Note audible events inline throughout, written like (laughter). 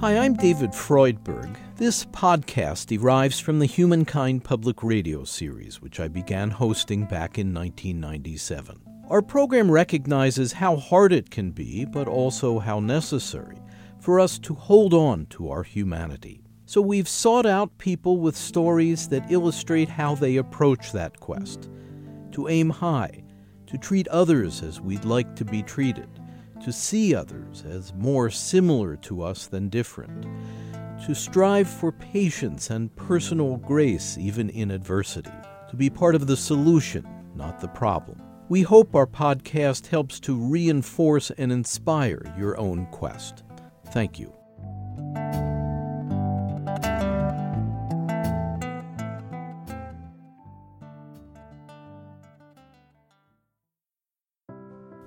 Hi, I'm David Freudberg. This podcast derives from the Humankind Public Radio series, which I began hosting back in 1997. Our program recognizes how hard it can be, but also how necessary, for us to hold on to our humanity. So we've sought out people with stories that illustrate how they approach that quest to aim high, to treat others as we'd like to be treated to see others as more similar to us than different, to strive for patience and personal grace even in adversity, to be part of the solution, not the problem. We hope our podcast helps to reinforce and inspire your own quest. Thank you.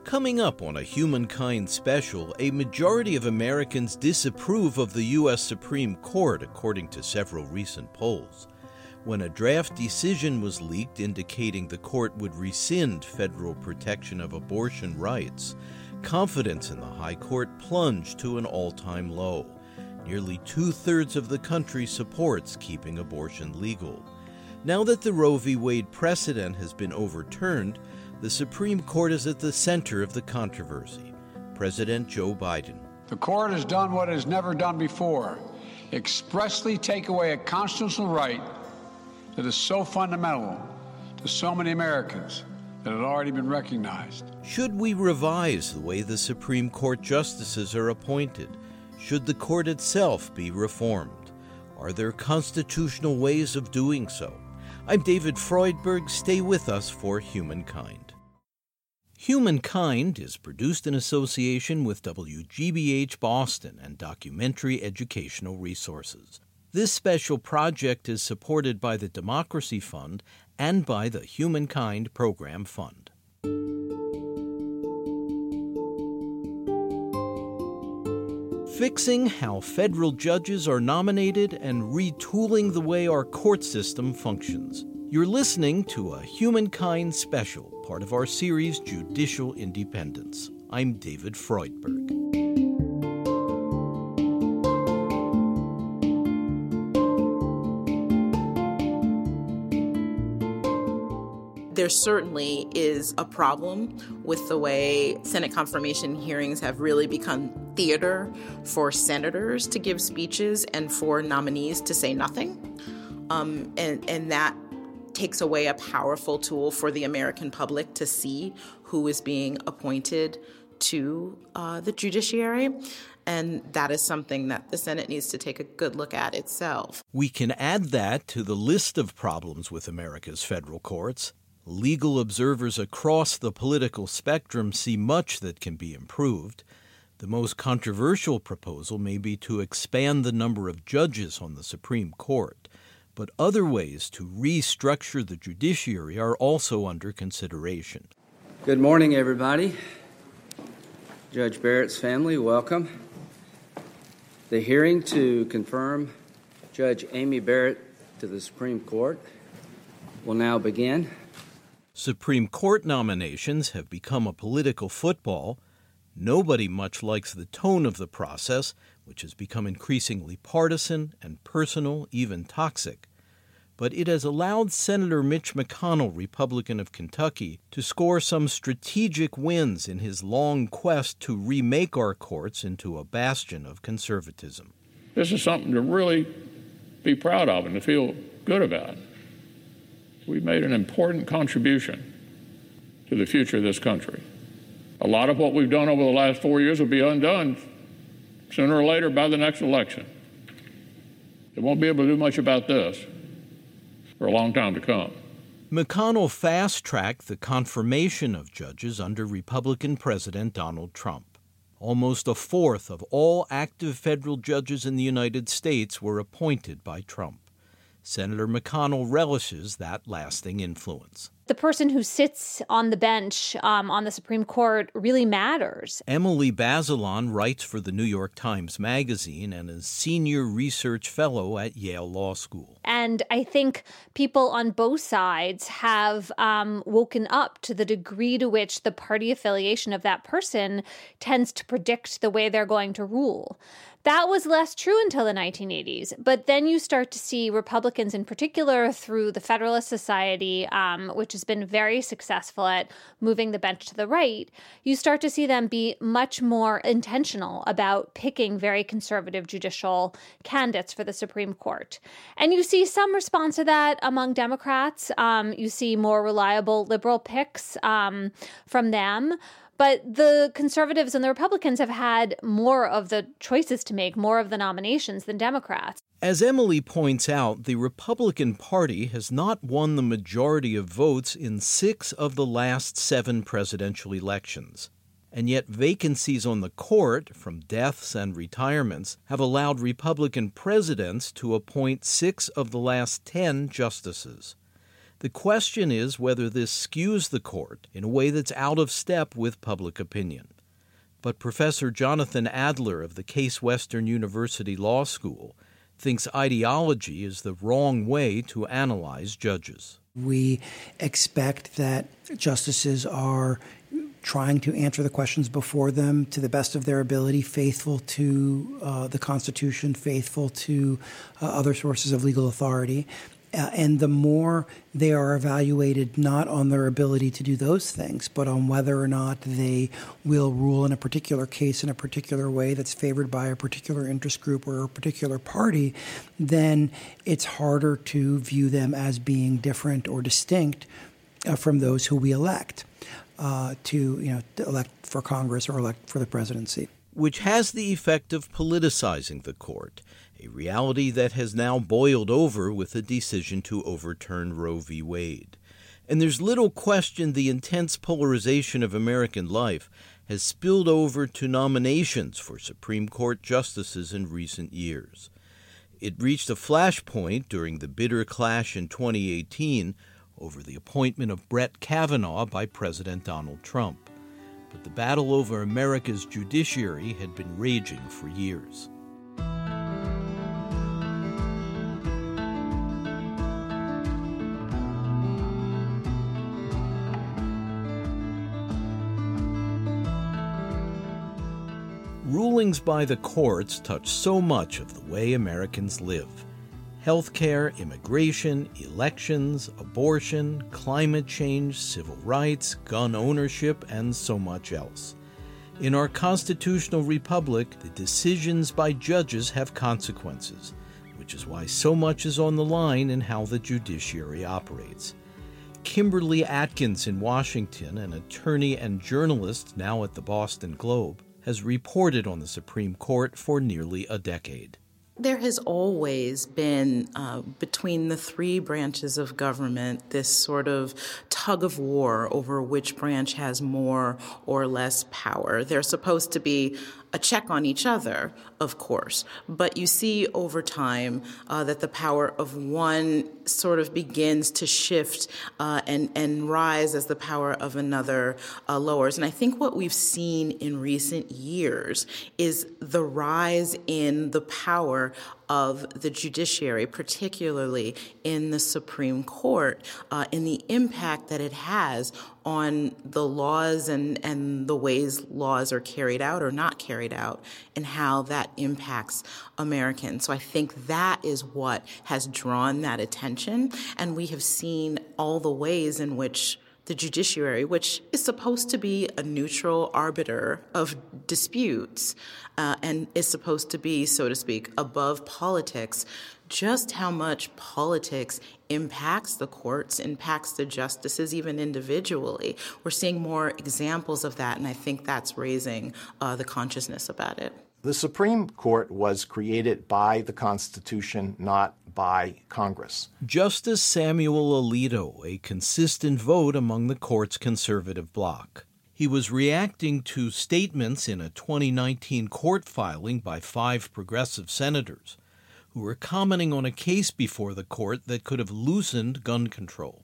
Coming up on a Humankind special, a majority of Americans disapprove of the U.S. Supreme Court, according to several recent polls. When a draft decision was leaked indicating the court would rescind federal protection of abortion rights, confidence in the High Court plunged to an all time low. Nearly two thirds of the country supports keeping abortion legal. Now that the Roe v. Wade precedent has been overturned, the Supreme Court is at the center of the controversy. President Joe Biden. The court has done what it has never done before expressly take away a constitutional right that is so fundamental to so many Americans that had already been recognized. Should we revise the way the Supreme Court justices are appointed? Should the court itself be reformed? Are there constitutional ways of doing so? I'm David Freudberg. Stay with us for Humankind. Humankind is produced in association with WGBH Boston and Documentary Educational Resources. This special project is supported by the Democracy Fund and by the Humankind Program Fund. Fixing how federal judges are nominated and retooling the way our court system functions. You're listening to a Humankind special, part of our series Judicial Independence. I'm David Freudberg. There certainly is a problem with the way Senate confirmation hearings have really become theater for senators to give speeches and for nominees to say nothing. Um, and, and that takes away a powerful tool for the American public to see who is being appointed to uh, the judiciary. And that is something that the Senate needs to take a good look at itself. We can add that to the list of problems with America's federal courts. Legal observers across the political spectrum see much that can be improved. The most controversial proposal may be to expand the number of judges on the Supreme Court but other ways to restructure the judiciary are also under consideration. Good morning, everybody. Judge Barrett's family, welcome. The hearing to confirm Judge Amy Barrett to the Supreme Court will now begin. Supreme Court nominations have become a political football. Nobody much likes the tone of the process, which has become increasingly partisan and personal, even toxic but it has allowed Senator Mitch McConnell, Republican of Kentucky, to score some strategic wins in his long quest to remake our courts into a bastion of conservatism. This is something to really be proud of and to feel good about. We made an important contribution to the future of this country. A lot of what we've done over the last four years will be undone sooner or later by the next election. They won't be able to do much about this for a long time to come. McConnell fast tracked the confirmation of judges under Republican President Donald Trump. Almost a fourth of all active federal judges in the United States were appointed by Trump. Senator McConnell relishes that lasting influence. the person who sits on the bench um, on the Supreme Court really matters. Emily Bazelon writes for the New York Times Magazine and is senior research fellow at Yale Law School. And I think people on both sides have um, woken up to the degree to which the party affiliation of that person tends to predict the way they're going to rule. That was less true until the 1980s. But then you start to see Republicans, in particular, through the Federalist Society, um, which has been very successful at moving the bench to the right, you start to see them be much more intentional about picking very conservative judicial candidates for the Supreme Court. And you see some response to that among Democrats. Um, you see more reliable liberal picks um, from them. But the conservatives and the Republicans have had more of the choices to make, more of the nominations than Democrats. As Emily points out, the Republican Party has not won the majority of votes in six of the last seven presidential elections. And yet, vacancies on the court, from deaths and retirements, have allowed Republican presidents to appoint six of the last ten justices. The question is whether this skews the court in a way that's out of step with public opinion. But Professor Jonathan Adler of the Case Western University Law School thinks ideology is the wrong way to analyze judges. We expect that justices are trying to answer the questions before them to the best of their ability, faithful to uh, the Constitution, faithful to uh, other sources of legal authority. Uh, and the more they are evaluated not on their ability to do those things, but on whether or not they will rule in a particular case in a particular way that's favored by a particular interest group or a particular party, then it's harder to view them as being different or distinct uh, from those who we elect uh, to, you know, to elect for Congress or elect for the presidency. Which has the effect of politicizing the court a reality that has now boiled over with the decision to overturn Roe v. Wade. And there's little question the intense polarization of American life has spilled over to nominations for Supreme Court justices in recent years. It reached a flashpoint during the bitter clash in 2018 over the appointment of Brett Kavanaugh by President Donald Trump. But the battle over America's judiciary had been raging for years. Rulings by the courts touch so much of the way Americans live healthcare, immigration, elections, abortion, climate change, civil rights, gun ownership, and so much else. In our constitutional republic, the decisions by judges have consequences, which is why so much is on the line in how the judiciary operates. Kimberly Atkins in Washington, an attorney and journalist now at the Boston Globe, has reported on the Supreme Court for nearly a decade. There has always been, uh, between the three branches of government, this sort of tug of war over which branch has more or less power. They're supposed to be a check on each other, of course, but you see over time uh, that the power of one sort of begins to shift uh, and and rise as the power of another uh, lowers. And I think what we've seen in recent years is the rise in the power of the judiciary, particularly in the Supreme Court, uh, and the impact that it has on the laws and, and the ways laws are carried out or not carried out, and how that impacts Americans. So I think that is what has drawn that attention, and we have seen all the ways in which the judiciary, which is supposed to be a neutral arbiter of disputes uh, and is supposed to be, so to speak, above politics, just how much politics impacts the courts, impacts the justices, even individually. We're seeing more examples of that, and I think that's raising uh, the consciousness about it. The Supreme Court was created by the Constitution, not by Congress. Justice Samuel Alito, a consistent vote among the court's conservative bloc. He was reacting to statements in a 2019 court filing by five progressive senators who were commenting on a case before the court that could have loosened gun control.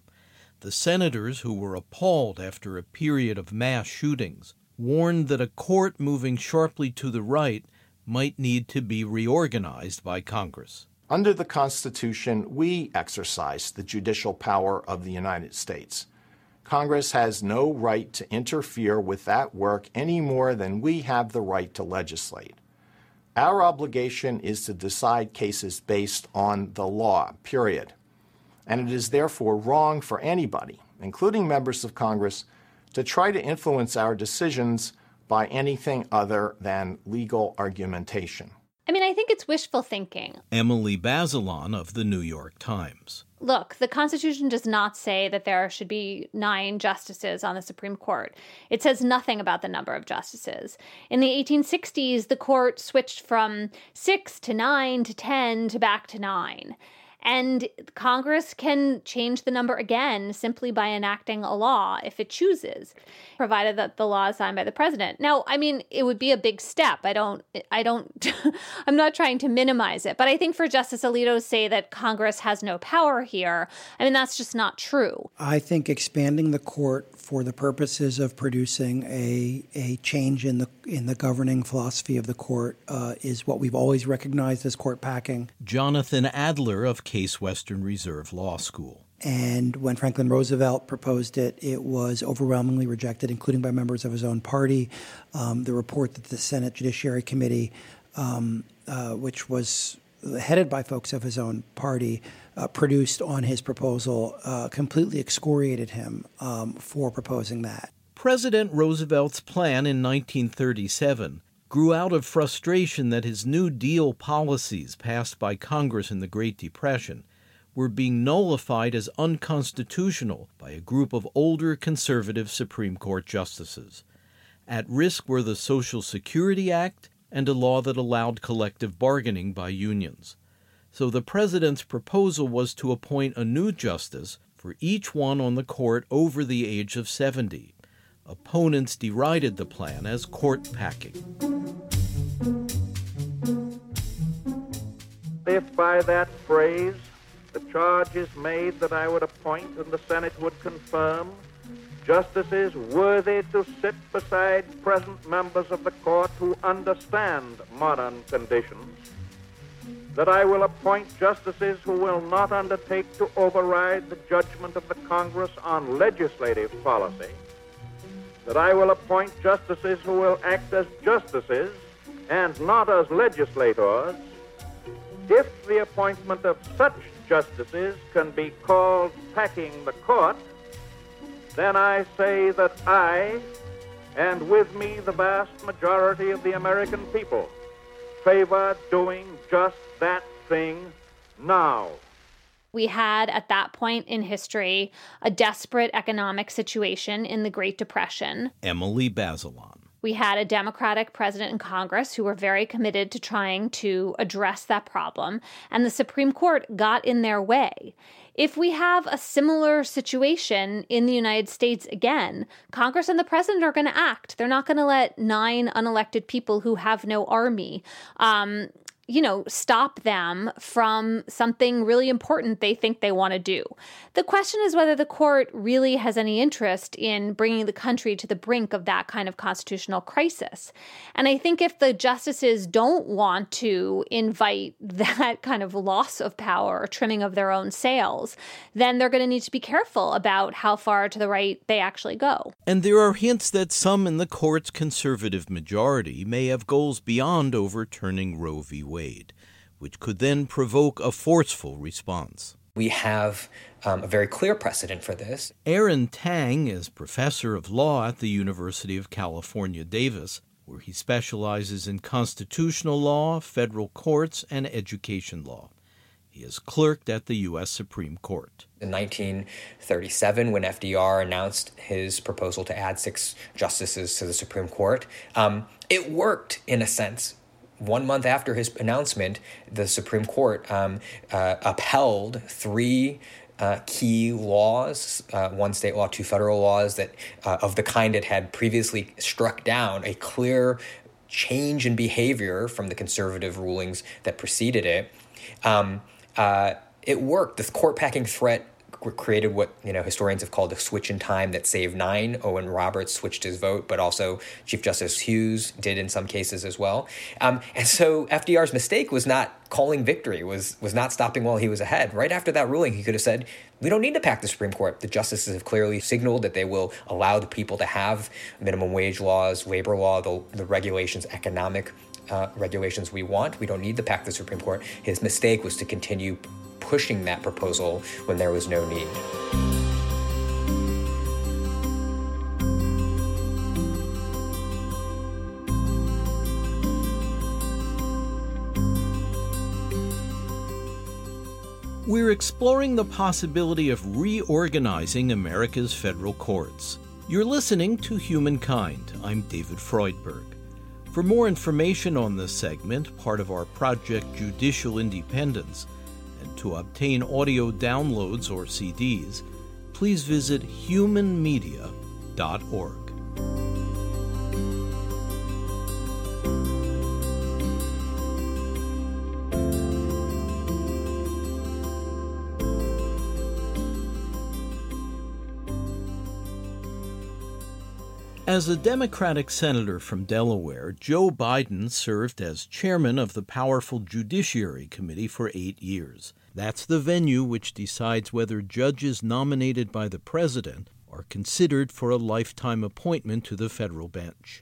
The senators, who were appalled after a period of mass shootings, warned that a court moving sharply to the right might need to be reorganized by Congress. Under the Constitution, we exercise the judicial power of the United States. Congress has no right to interfere with that work any more than we have the right to legislate. Our obligation is to decide cases based on the law, period. And it is therefore wrong for anybody, including members of Congress, to try to influence our decisions by anything other than legal argumentation. I mean, I think it's wishful thinking. Emily Bazelon of the New York Times. Look, the Constitution does not say that there should be nine justices on the Supreme Court. It says nothing about the number of justices. In the 1860s, the court switched from six to nine to ten to back to nine. And Congress can change the number again simply by enacting a law if it chooses, provided that the law is signed by the president. Now, I mean, it would be a big step. I don't, I don't, (laughs) I'm not trying to minimize it, but I think for Justice Alito to say that Congress has no power here, I mean, that's just not true. I think expanding the court for the purposes of producing a, a change in the in the governing philosophy of the court uh, is what we've always recognized as court packing. Jonathan Adler of Case Western Reserve Law School. And when Franklin Roosevelt proposed it, it was overwhelmingly rejected, including by members of his own party. Um, the report that the Senate Judiciary Committee, um, uh, which was headed by folks of his own party, uh, produced on his proposal uh, completely excoriated him um, for proposing that. President Roosevelt's plan in 1937 grew out of frustration that his New Deal policies passed by Congress in the Great Depression were being nullified as unconstitutional by a group of older conservative Supreme Court justices. At risk were the Social Security Act and a law that allowed collective bargaining by unions. So the president's proposal was to appoint a new justice for each one on the court over the age of 70. Opponents derided the plan as court packing. If by that phrase the charge is made that I would appoint and the Senate would confirm justices worthy to sit beside present members of the court who understand modern conditions, that I will appoint justices who will not undertake to override the judgment of the Congress on legislative policy, that I will appoint justices who will act as justices and not as legislators, if the appointment of such justices can be called packing the court, then I say that I, and with me the vast majority of the American people, favor doing just that thing now. We had at that point in history a desperate economic situation in the Great Depression. Emily Bazelon. We had a Democratic president and Congress who were very committed to trying to address that problem, and the Supreme Court got in their way. If we have a similar situation in the United States again, Congress and the president are going to act. They're not going to let nine unelected people who have no army um, you know, stop them from something really important they think they want to do. The question is whether the court really has any interest in bringing the country to the brink of that kind of constitutional crisis. And I think if the justices don't want to invite (laughs) that kind of loss of power or trimming of their own sails, then they're going to need to be careful about how far to the right they actually go. And there are hints that some in the court's conservative majority may have goals beyond overturning Roe v. Wade, which could then provoke a forceful response. We have um, a very clear precedent for this. Aaron Tang is professor of law at the University of California, Davis, where he specializes in constitutional law, federal courts, and education law. He has clerked at the U.S. Supreme Court. In 1937, when FDR announced his proposal to add six justices to the Supreme Court, um, it worked in a sense one month after his announcement, the Supreme Court um, uh, upheld three uh, key laws, uh, one state law, two federal laws that uh, of the kind it had previously struck down, a clear change in behavior from the conservative rulings that preceded it. Um, uh, it worked. The court packing threat created what you know historians have called a switch in time that saved nine. Owen Roberts switched his vote, but also Chief Justice Hughes did in some cases as well. Um, and so FDR's mistake was not calling victory, was was not stopping while he was ahead. Right after that ruling, he could have said, "We don't need to pack the Supreme Court. The justices have clearly signaled that they will allow the people to have minimum wage laws, labor law, the, the regulations, economic." Uh, regulations we want. We don't need to pack the Supreme Court. His mistake was to continue pushing that proposal when there was no need. We're exploring the possibility of reorganizing America's federal courts. You're listening to Humankind. I'm David Freudberg. For more information on this segment, part of our Project Judicial Independence, to obtain audio downloads or CDs, please visit humanmedia.org. As a Democratic senator from Delaware, Joe Biden served as chairman of the powerful Judiciary Committee for eight years. That's the venue which decides whether judges nominated by the president are considered for a lifetime appointment to the federal bench.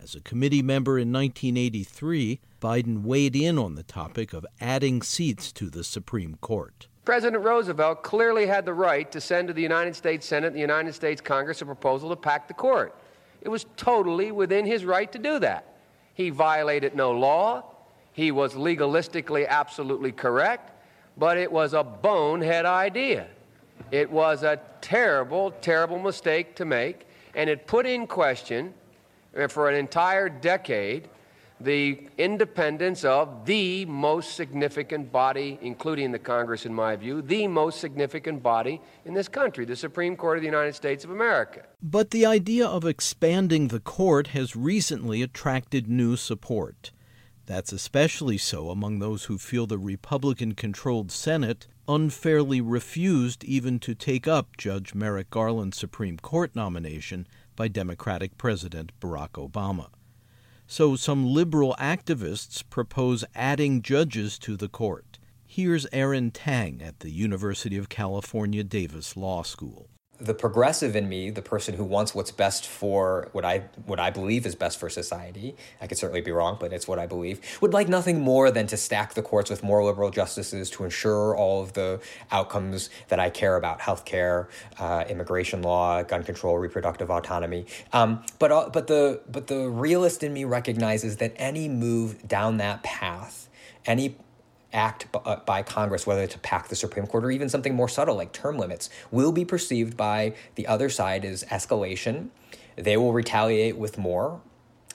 As a committee member in 1983, Biden weighed in on the topic of adding seats to the Supreme Court. President Roosevelt clearly had the right to send to the United States Senate and the United States Congress a proposal to pack the court. It was totally within his right to do that. He violated no law. He was legalistically absolutely correct but it was a bonehead idea. It was a terrible, terrible mistake to make, and it put in question uh, for an entire decade the independence of the most significant body, including the Congress, in my view, the most significant body in this country, the Supreme Court of the United States of America. But the idea of expanding the court has recently attracted new support. That's especially so among those who feel the Republican controlled Senate unfairly refused even to take up Judge Merrick Garland's Supreme Court nomination by Democratic President Barack Obama. So some liberal activists propose adding judges to the court. Here's Aaron Tang at the University of California Davis Law School the progressive in me, the person who wants what's best for what I what I believe is best for society, I could certainly be wrong, but it's what I believe, would like nothing more than to stack the courts with more liberal justices to ensure all of the outcomes that I care about: healthcare, uh, immigration law, gun control, reproductive autonomy. Um, but uh, but the but the realist in me recognizes that any move down that path, any act uh, by Congress, whether to pack the Supreme Court or even something more subtle like term limits, will be perceived by the other side as escalation. They will retaliate with more.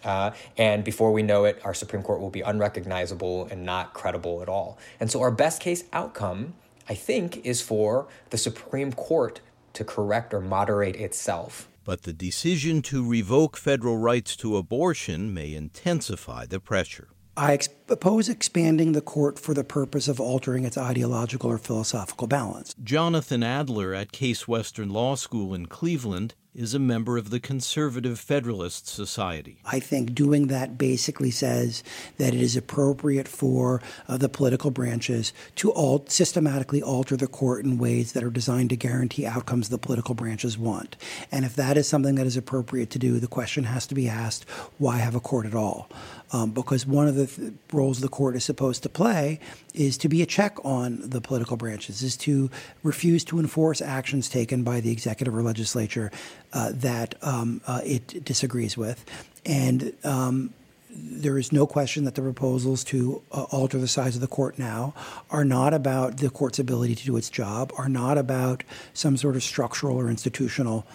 Uh, and before we know it, our Supreme Court will be unrecognizable and not credible at all. And so, our best case outcome, I think, is for the Supreme Court to correct or moderate itself. But the decision to revoke federal rights to abortion may intensify the pressure. I ex- oppose expanding the court for the purpose of altering its ideological or philosophical balance. Jonathan Adler at Case Western Law School in Cleveland is a member of the Conservative Federalist Society. I think doing that basically says that it is appropriate for uh, the political branches to systematically alter the court in ways that are designed to guarantee outcomes the political branches want. And if that is something that is appropriate to do, the question has to be asked why have a court at all? Um, because one of the th- roles the court is supposed to play is to be a check on the political branches, is to refuse to enforce actions taken by the executive or legislature uh, that um, uh, it disagrees with. And um, there is no question that the proposals to uh, alter the size of the court now are not about the court's ability to do its job, are not about some sort of structural or institutional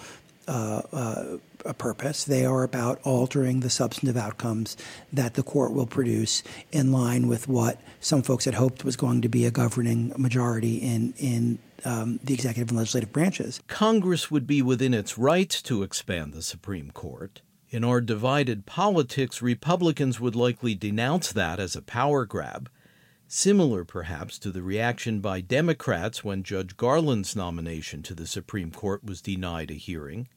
uh, uh, purpose. They are about altering the substantive outcomes that the court will produce in line with what some folks had hoped was going to be a governing majority in in um, the executive and legislative branches. Congress would be within its rights to expand the Supreme Court. In our divided politics, Republicans would likely denounce that as a power grab. Similar, perhaps, to the reaction by Democrats when Judge Garland's nomination to the Supreme Court was denied a hearing,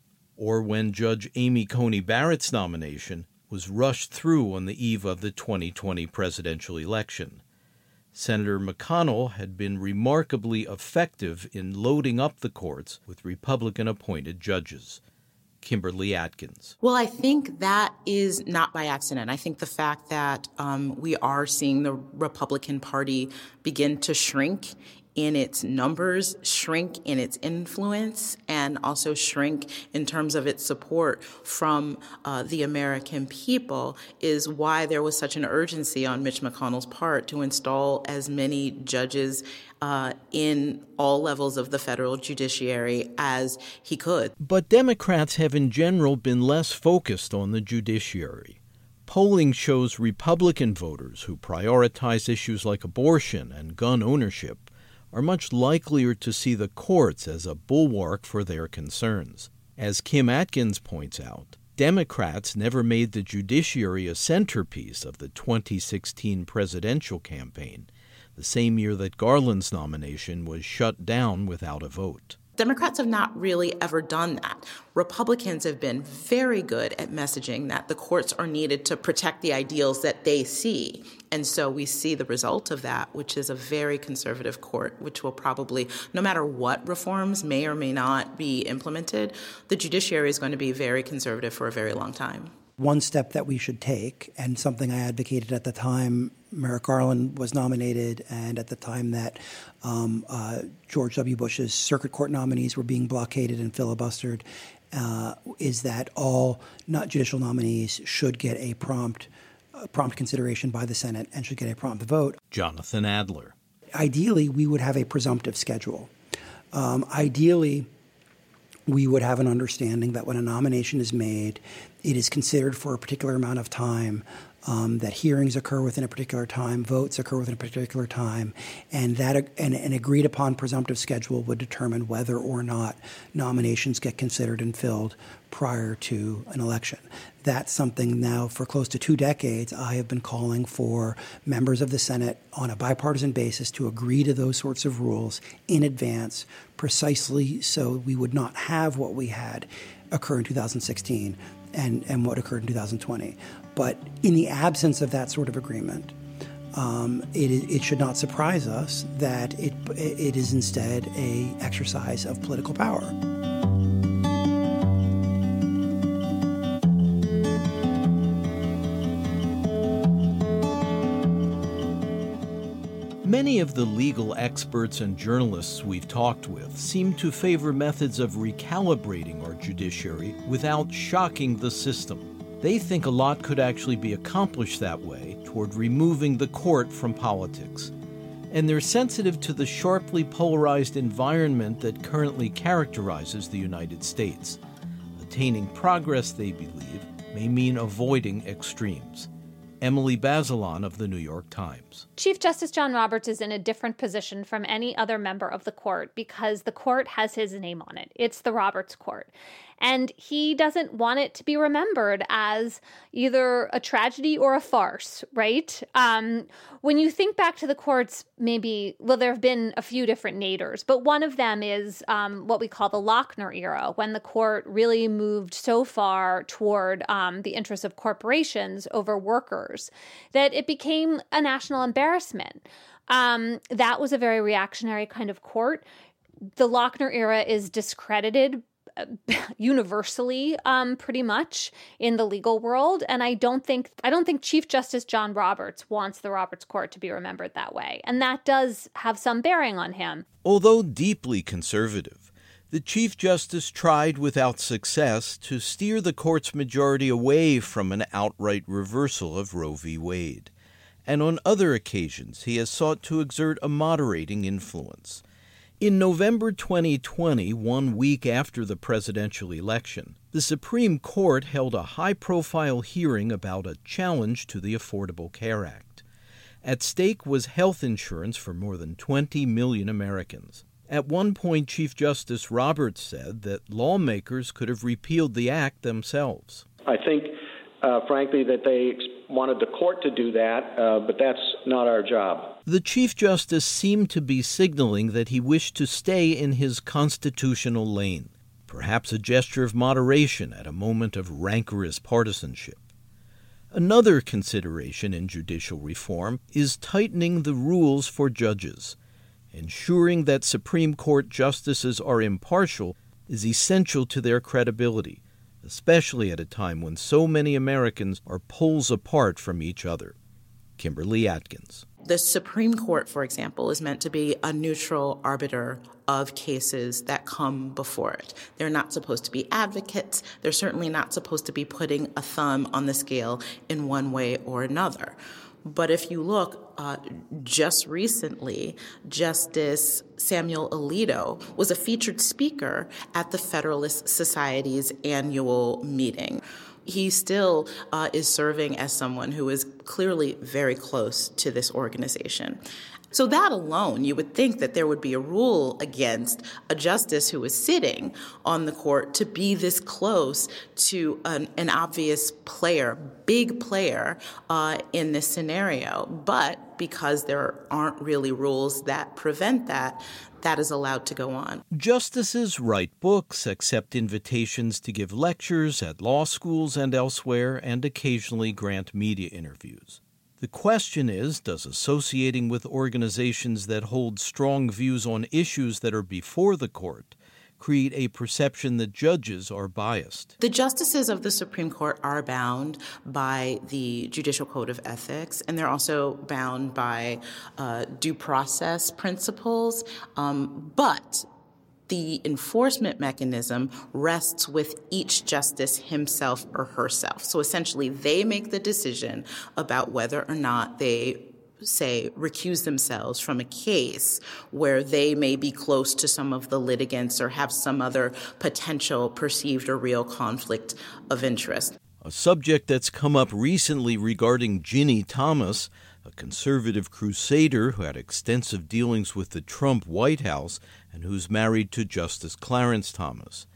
or when Judge Amy Coney Barrett's nomination was rushed through on the eve of the 2020 presidential election. Senator McConnell had been remarkably effective in loading up the courts with Republican appointed judges. Kimberly Atkins. Well, I think that is not by accident. I think the fact that um, we are seeing the Republican Party begin to shrink in its numbers, shrink in its influence, and also shrink in terms of its support from uh, the American people is why there was such an urgency on Mitch McConnell's part to install as many judges uh, in all levels of the federal judiciary as he could. But Democrats have in general been less focused on the judiciary. Polling shows Republican voters who prioritize issues like abortion and gun ownership are much likelier to see the courts as a bulwark for their concerns. As Kim Atkins points out, Democrats never made the judiciary a centerpiece of the 2016 presidential campaign, the same year that Garland's nomination was shut down without a vote. Democrats have not really ever done that. Republicans have been very good at messaging that the courts are needed to protect the ideals that they see. And so we see the result of that, which is a very conservative court, which will probably, no matter what reforms may or may not be implemented, the judiciary is going to be very conservative for a very long time. One step that we should take, and something I advocated at the time Merrick Garland was nominated, and at the time that um, uh, George W. Bush's circuit court nominees were being blockaded and filibustered, uh, is that all not judicial nominees should get a prompt uh, prompt consideration by the Senate and should get a prompt vote. Jonathan Adler. Ideally, we would have a presumptive schedule. Um, ideally, we would have an understanding that when a nomination is made, it is considered for a particular amount of time um, that hearings occur within a particular time, votes occur within a particular time, and that an, an agreed upon presumptive schedule would determine whether or not nominations get considered and filled prior to an election. That's something now for close to two decades I have been calling for members of the Senate on a bipartisan basis to agree to those sorts of rules in advance, precisely so we would not have what we had occur in 2016 and, and what occurred in 2020. But in the absence of that sort of agreement, um, it, it, should not surprise us that it, it is instead a exercise of political power. Many of the legal experts and journalists we've talked with seem to favor methods of recalibrating our judiciary without shocking the system. They think a lot could actually be accomplished that way toward removing the court from politics. And they're sensitive to the sharply polarized environment that currently characterizes the United States. Attaining progress, they believe, may mean avoiding extremes. Emily Bazelon of the New York Times. Chief Justice John Roberts is in a different position from any other member of the court because the court has his name on it. It's the Roberts Court. And he doesn't want it to be remembered as either a tragedy or a farce, right? Um, when you think back to the courts, maybe, well, there have been a few different naders, but one of them is um, what we call the Lochner era, when the court really moved so far toward um, the interests of corporations over workers that it became a national embarrassment. Um, that was a very reactionary kind of court the Lochner era is discredited (laughs) universally um, pretty much in the legal world. And i don't think i don't think chief justice john roberts wants the roberts court to be remembered that way. And that does have some bearing on him. Although deeply conservative the chief justice tried without success to steer the court's majority away from an outright reversal of roe v. Wade. And on other occasions he has sought to exert a moderating influence in November 2020, one week after the presidential election, the Supreme Court held a high profile hearing about a challenge to the Affordable Care Act. At stake was health insurance for more than 20 million Americans. At one point, Chief Justice Roberts said that lawmakers could have repealed the act themselves. I think uh, frankly, that they wanted the court to do that, uh, but that's not our job. The Chief Justice seemed to be signaling that he wished to stay in his constitutional lane, perhaps a gesture of moderation at a moment of rancorous partisanship. Another consideration in judicial reform is tightening the rules for judges. Ensuring that Supreme Court justices are impartial is essential to their credibility, especially at a time when so many Americans are poles apart from each other. Kimberly Atkins. The Supreme Court, for example, is meant to be a neutral arbiter of cases that come before it. They're not supposed to be advocates. They're certainly not supposed to be putting a thumb on the scale in one way or another. But if you look, uh, just recently, Justice Samuel Alito was a featured speaker at the Federalist Society's annual meeting he still uh, is serving as someone who is clearly very close to this organization. So, that alone, you would think that there would be a rule against a justice who is sitting on the court to be this close to an, an obvious player, big player uh, in this scenario. But because there aren't really rules that prevent that, that is allowed to go on. Justices write books, accept invitations to give lectures at law schools and elsewhere, and occasionally grant media interviews. The question is Does associating with organizations that hold strong views on issues that are before the court create a perception that judges are biased. The justices of the Supreme Court are bound by the Judicial Code of Ethics, and they're also bound by uh, due process principles. Um, but the enforcement mechanism rests with each justice himself or herself. So essentially, they make the decision about whether or not they say, recuse themselves from a case where they may be close to some of the litigants or have some other potential perceived or real conflict of interest. A subject that's come up recently regarding Ginni Thomas, a conservative crusader who had extensive dealings with the Trump White House and who's married to Justice Clarence Thomas.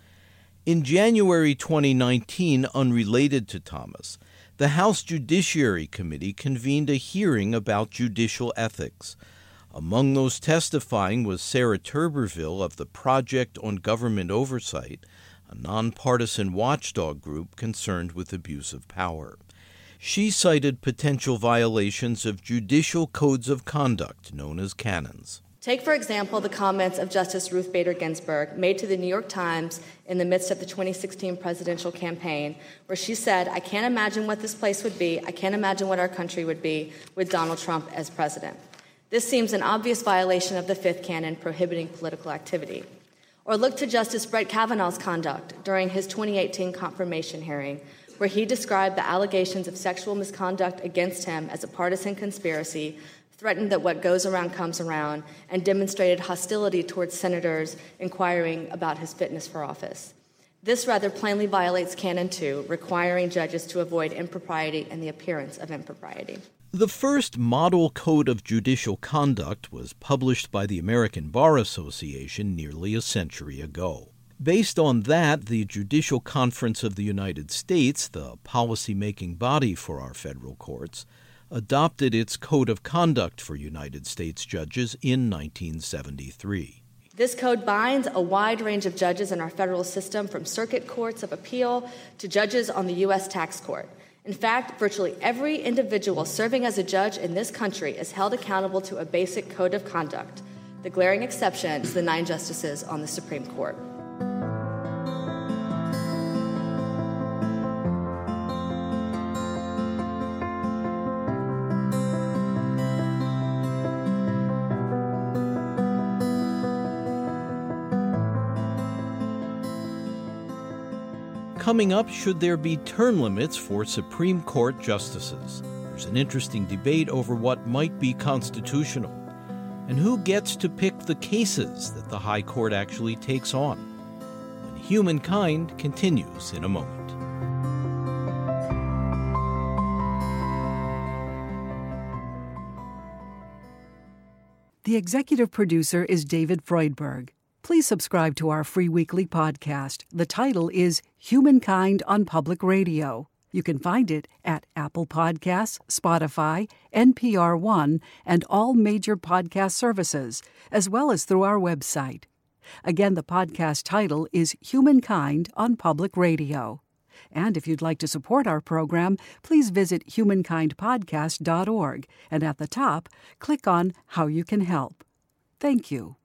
In January 2019, unrelated to Thomas, the House Judiciary Committee convened a hearing about judicial ethics. Among those testifying was Sarah Turberville of the Project on Government Oversight, a nonpartisan watchdog group concerned with abuse of power. She cited potential violations of judicial codes of conduct known as canons. Take, for example, the comments of Justice Ruth Bader Ginsburg made to the New York Times in the midst of the 2016 presidential campaign, where she said, I can't imagine what this place would be, I can't imagine what our country would be with Donald Trump as president. This seems an obvious violation of the fifth canon prohibiting political activity. Or look to Justice Brett Kavanaugh's conduct during his 2018 confirmation hearing, where he described the allegations of sexual misconduct against him as a partisan conspiracy threatened that what goes around comes around, and demonstrated hostility towards senators inquiring about his fitness for office. This rather plainly violates Canon 2, requiring judges to avoid impropriety and the appearance of impropriety. The first model code of judicial conduct was published by the American Bar Association nearly a century ago. Based on that, the Judicial Conference of the United States, the policy-making body for our federal courts, adopted its Code of Conduct for United States judges in 1973. This code binds a wide range of judges in our federal system, from circuit courts of appeal to judges on the U.S. tax court. In fact, virtually every individual serving as a judge in this country is held accountable to a basic code of conduct. The glaring exception is the nine justices on the Supreme Court. Coming up, should there be term limits for Supreme Court justices? There's an interesting debate over what might be constitutional and who gets to pick the cases that the High Court actually takes on. When humankind continues in a moment. The executive producer is David Freudberg. Please subscribe to our free weekly podcast. The title is Humankind on Public Radio. You can find it at Apple Podcasts, Spotify, NPR One, and all major podcast services, as well as through our website. Again, the podcast title is Humankind on Public Radio. And if you'd like to support our program, please visit humankindpodcast.org and at the top, click on How You Can Help. Thank you.